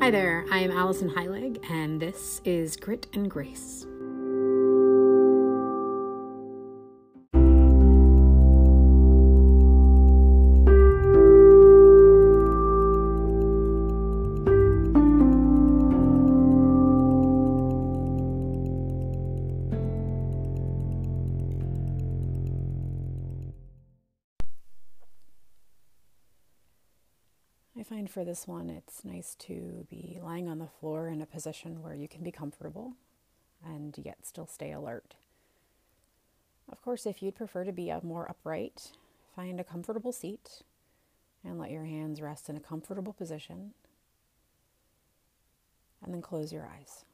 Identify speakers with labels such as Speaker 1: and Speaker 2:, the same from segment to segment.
Speaker 1: Hi there, I am Alison Heilig, and this is Grit and Grace. Nice to be lying on the floor in a position where you can be comfortable and yet still stay alert. Of course, if you'd prefer to be more upright, find a comfortable seat and let your hands rest in a comfortable position. And then close your eyes.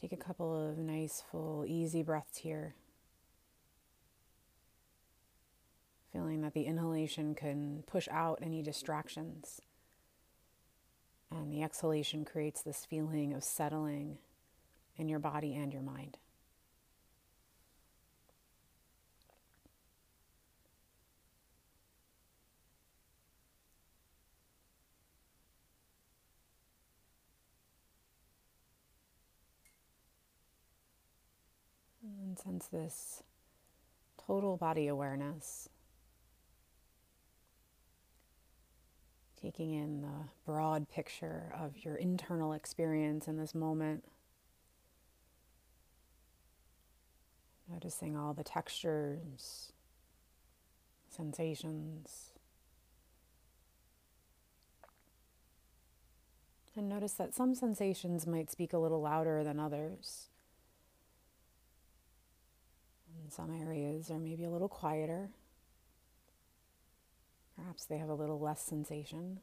Speaker 1: Take a couple of nice, full, easy breaths here. Feeling that the inhalation can push out any distractions. And the exhalation creates this feeling of settling in your body and your mind. And sense this total body awareness taking in the broad picture of your internal experience in this moment. Noticing all the textures, sensations. And notice that some sensations might speak a little louder than others. And some areas are maybe a little quieter. Perhaps they have a little less sensation.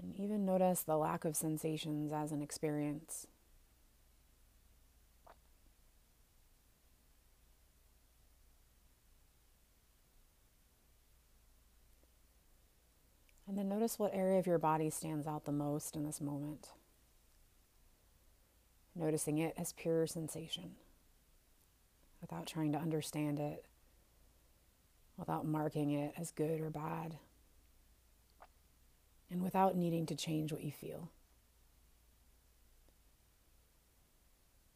Speaker 1: And even notice the lack of sensations as an experience. And then notice what area of your body stands out the most in this moment. Noticing it as pure sensation without trying to understand it without marking it as good or bad, and without needing to change what you feel.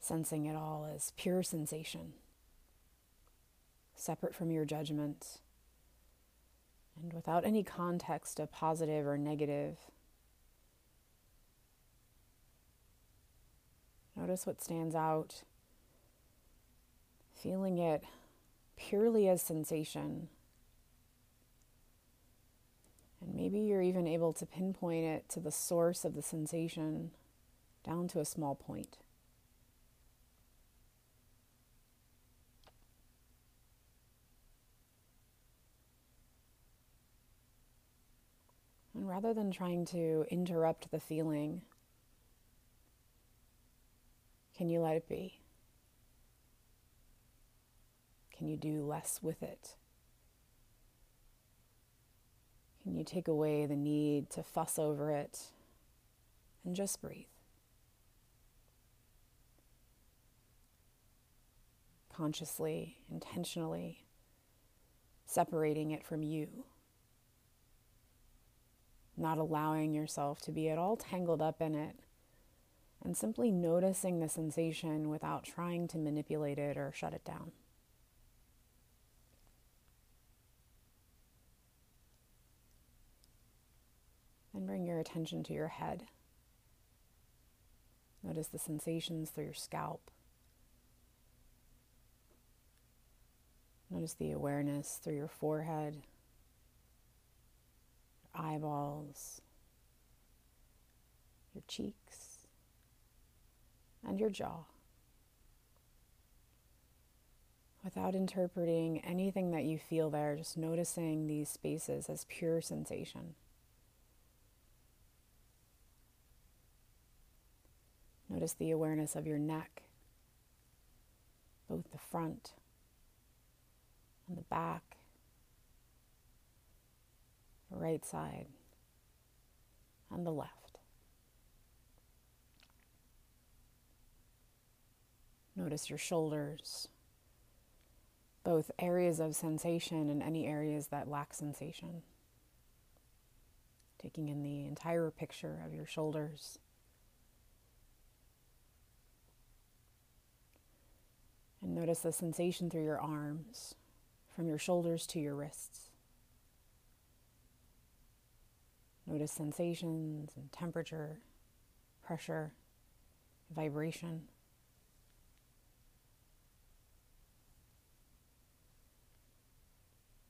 Speaker 1: Sensing it all as pure sensation, separate from your judgment, and without any context of positive or negative. Notice what stands out, feeling it purely as sensation. And maybe you're even able to pinpoint it to the source of the sensation down to a small point. And rather than trying to interrupt the feeling, can you let it be? Can you do less with it? Can you take away the need to fuss over it and just breathe? Consciously, intentionally separating it from you. Not allowing yourself to be at all tangled up in it and simply noticing the sensation without trying to manipulate it or shut it down. And bring your attention to your head. Notice the sensations through your scalp. Notice the awareness through your forehead, your eyeballs, your cheeks, and your jaw. Without interpreting anything that you feel there, just noticing these spaces as pure sensation. Notice the awareness of your neck, both the front and the back, the right side and the left. Notice your shoulders, both areas of sensation and any areas that lack sensation. Taking in the entire picture of your shoulders. And notice the sensation through your arms, from your shoulders to your wrists. Notice sensations and temperature, pressure, vibration.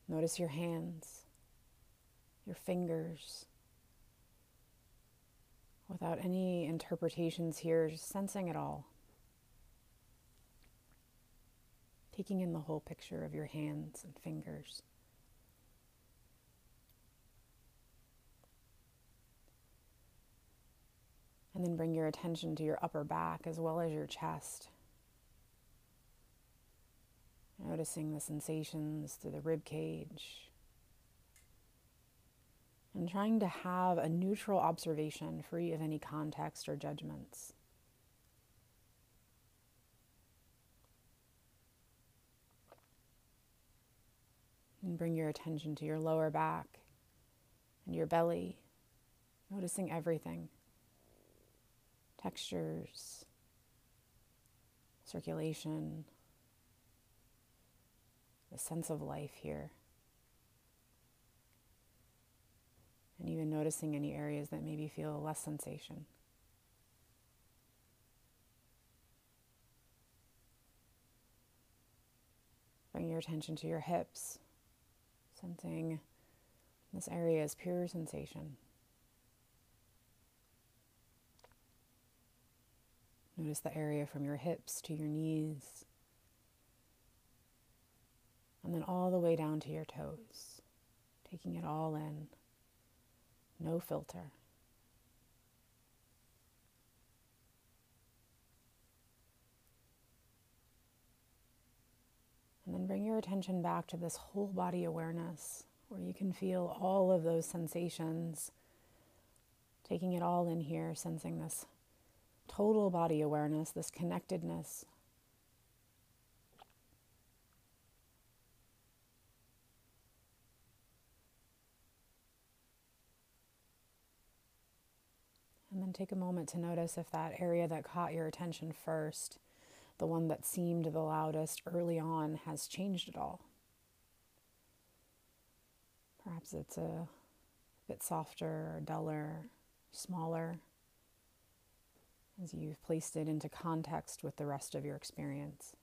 Speaker 1: Notice your hands, your fingers. Without any interpretations here, just sensing it all. Taking in the whole picture of your hands and fingers. And then bring your attention to your upper back as well as your chest. Noticing the sensations through the rib cage. And trying to have a neutral observation free of any context or judgments. And bring your attention to your lower back and your belly, noticing everything textures, circulation, the sense of life here. And even noticing any areas that maybe feel less sensation. Bring your attention to your hips, sensing this area is pure sensation. Notice the area from your hips to your knees, and then all the way down to your toes, taking it all in, no filter. Bring your attention back to this whole body awareness where you can feel all of those sensations, taking it all in here, sensing this total body awareness, this connectedness. And then take a moment to notice if that area that caught your attention first, the one that seemed the loudest early on, has changed at all. Perhaps it's a bit softer duller, smaller as you've placed it into context with the rest of your experience.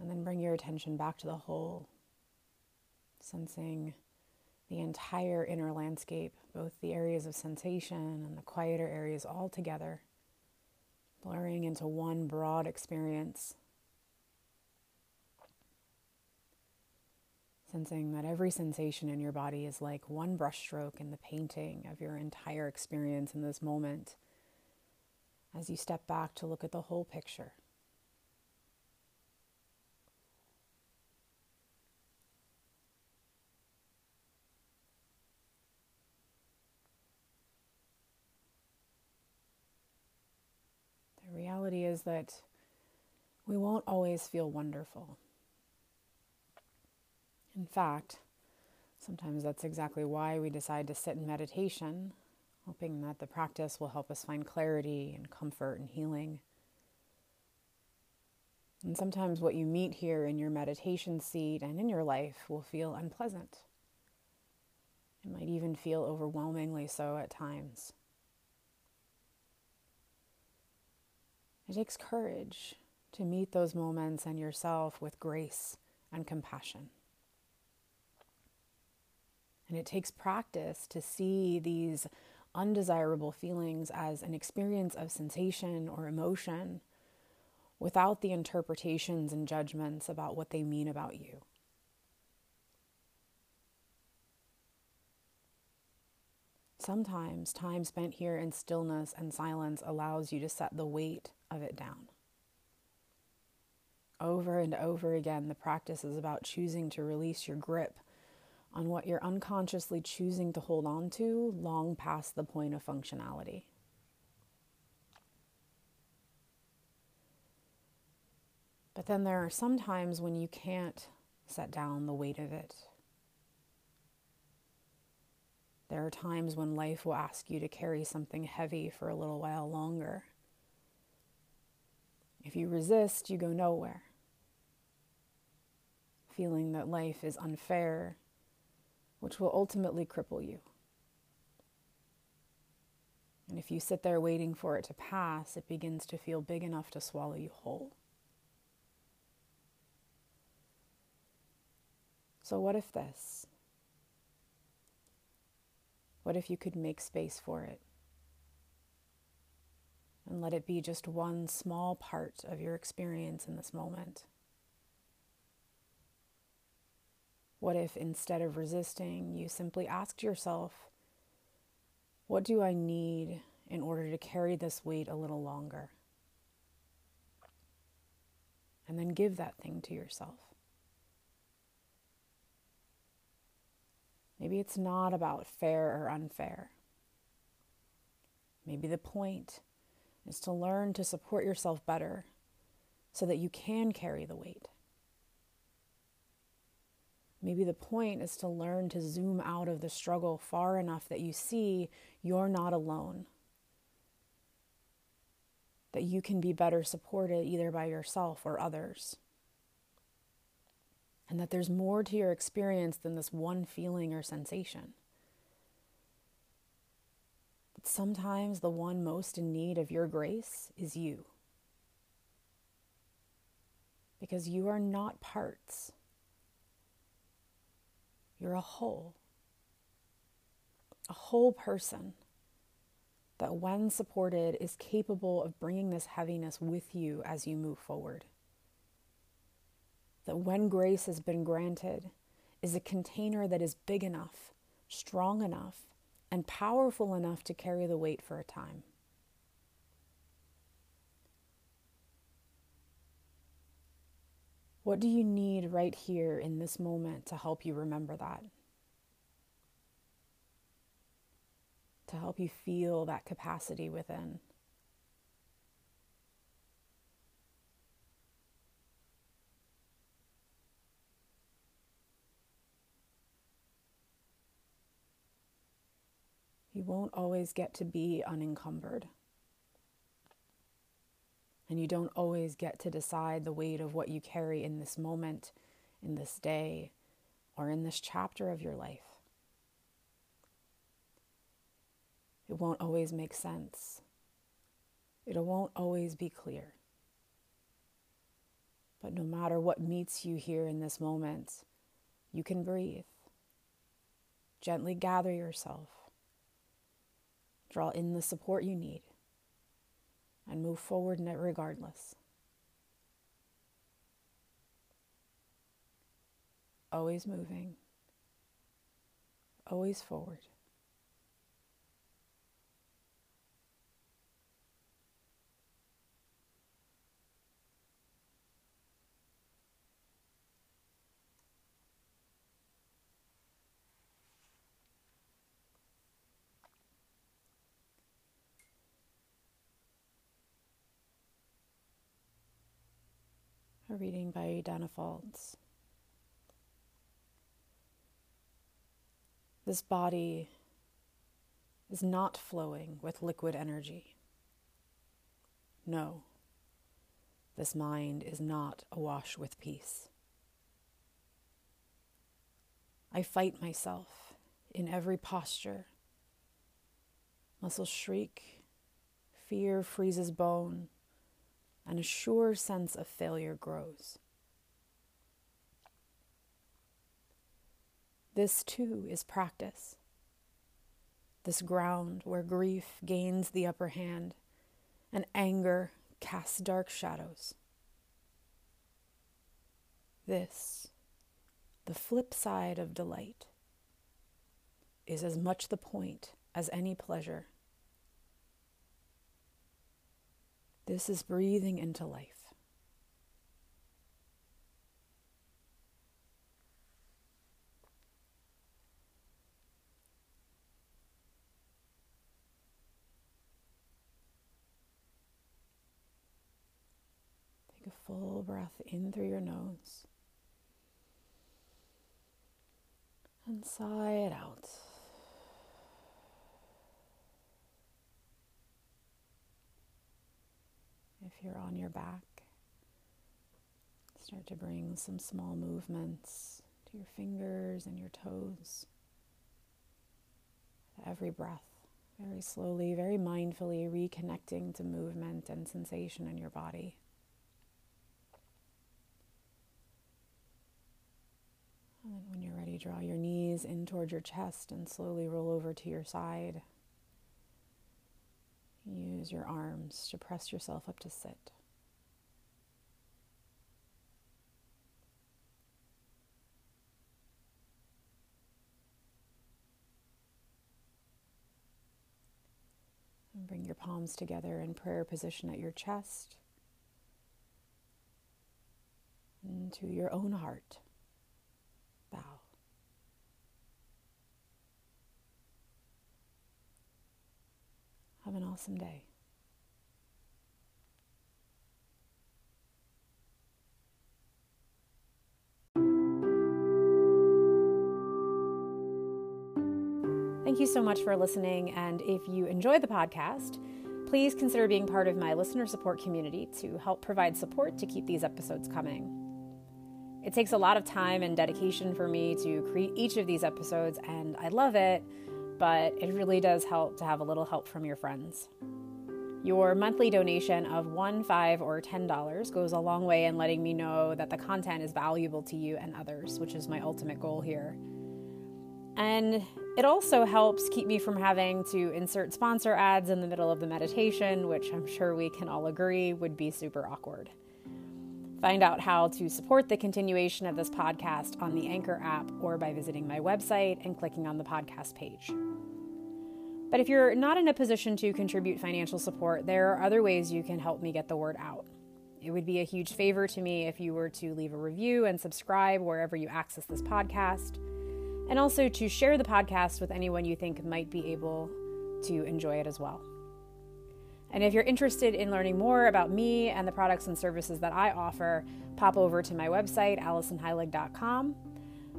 Speaker 1: And then bring your attention back to the whole, sensing the entire inner landscape, both the areas of sensation and the quieter areas all together, blurring into one broad experience Sensing that every sensation in your body is like one brushstroke in the painting of your entire experience in this moment as you step back to look at the whole picture. The reality is that we won't always feel wonderful. In fact, sometimes that's exactly why we decide to sit in meditation, hoping that the practice will help us find clarity and comfort and healing. And sometimes what you meet here in your meditation seat and in your life will feel unpleasant. It might even feel overwhelmingly so at times. It takes courage to meet those moments and yourself with grace and compassion. And it takes practice to see these undesirable feelings as an experience of sensation or emotion without the interpretations and judgments about what they mean about you. Sometimes time spent here in stillness and silence allows you to set the weight of it down. Over and over again, the practice is about choosing to release your grip on what you're unconsciously choosing to hold on to long past the point of functionality. But then there are some times when you can't set down the weight of it. There are times when life will ask you to carry something heavy for a little while longer. If you resist, you go nowhere. Feeling that life is unfair, which will ultimately cripple you. And if you sit there waiting for it to pass, it begins to feel big enough to swallow you whole. So, what if this? What if you could make space for it? And let it be just one small part of your experience in this moment. What if instead of resisting, you simply asked yourself, What do I need in order to carry this weight a little longer? And then give that thing to yourself. Maybe it's not about fair or unfair. Maybe the point is to learn to support yourself better so that you can carry the weight. Maybe the point is to learn to zoom out of the struggle far enough that you see you're not alone. That you can be better supported either by yourself or others and that there's more to your experience than this one feeling or sensation. Sometimes the one most in need of your grace is you. Because you are not parts, you're a whole, a whole person that, when supported, is capable of bringing this heaviness with you as you move forward. That when grace has been granted, is a container that is big enough, strong enough, and powerful enough to carry the weight for a time. What do you need right here in this moment to help you remember that? To help you feel that capacity within. you won't always get to be unencumbered. And you don't always get to decide the weight of what you carry in this moment, in this day, or in this chapter of your life. It won't always make sense. It won't always be clear. But no matter what meets you here in this moment, you can breathe. Gently gather yourself Draw in the support you need and move forward regardless. Always moving, always forward. Reading by Danna Faulds. This body is not flowing with liquid energy. No, this mind is not awash with peace. I fight myself in every posture. Muscles shriek, fear freezes bone and a sure sense of failure grows. This too is practice. This ground where grief gains the upper hand and anger casts dark shadows. This, the flip side of delight, is as much the point as any pleasure. This is breathing into life. Take a full breath in through your nose and sigh it out. You're on your back, start to bring some small movements to your fingers and your toes. Every breath, very slowly, very mindfully reconnecting to movement and sensation in your body. And when you're ready, draw your knees in toward your chest and slowly roll over to your side. Use your arms to press yourself up to sit. And bring your palms together in prayer position at your chest into your own heart. Bow. Have an awesome day. Thank you so much for listening. And if you enjoy the podcast, please consider being part of my listener support community to help provide support to keep these episodes coming. It takes a lot of time and dedication for me to create each of these episodes, and I love it, but it really does help to have a little help from your friends. Your monthly donation of one, five, or ten dollars goes a long way in letting me know that the content is valuable to you and others, which is my ultimate goal here. And it also helps keep me from having to insert sponsor ads in the middle of the meditation, which I'm sure we can all agree would be super awkward. Find out how to support the continuation of this podcast on the Anchor app or by visiting my website and clicking on the podcast page. But if you're not in a position to contribute financial support, there are other ways you can help me get the word out. It would be a huge favor to me if you were to leave a review and subscribe wherever you access this podcast, and also to share the podcast with anyone you think might be able to enjoy it as well. And if you're interested in learning more about me and the products and services that I offer, pop over to my website, AlisonHeilig.com.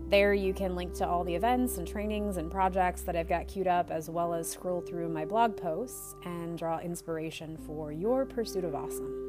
Speaker 1: There you can link to all the events and trainings and projects that I've got queued up, as well as scroll through my blog posts and draw inspiration for your pursuit of awesome.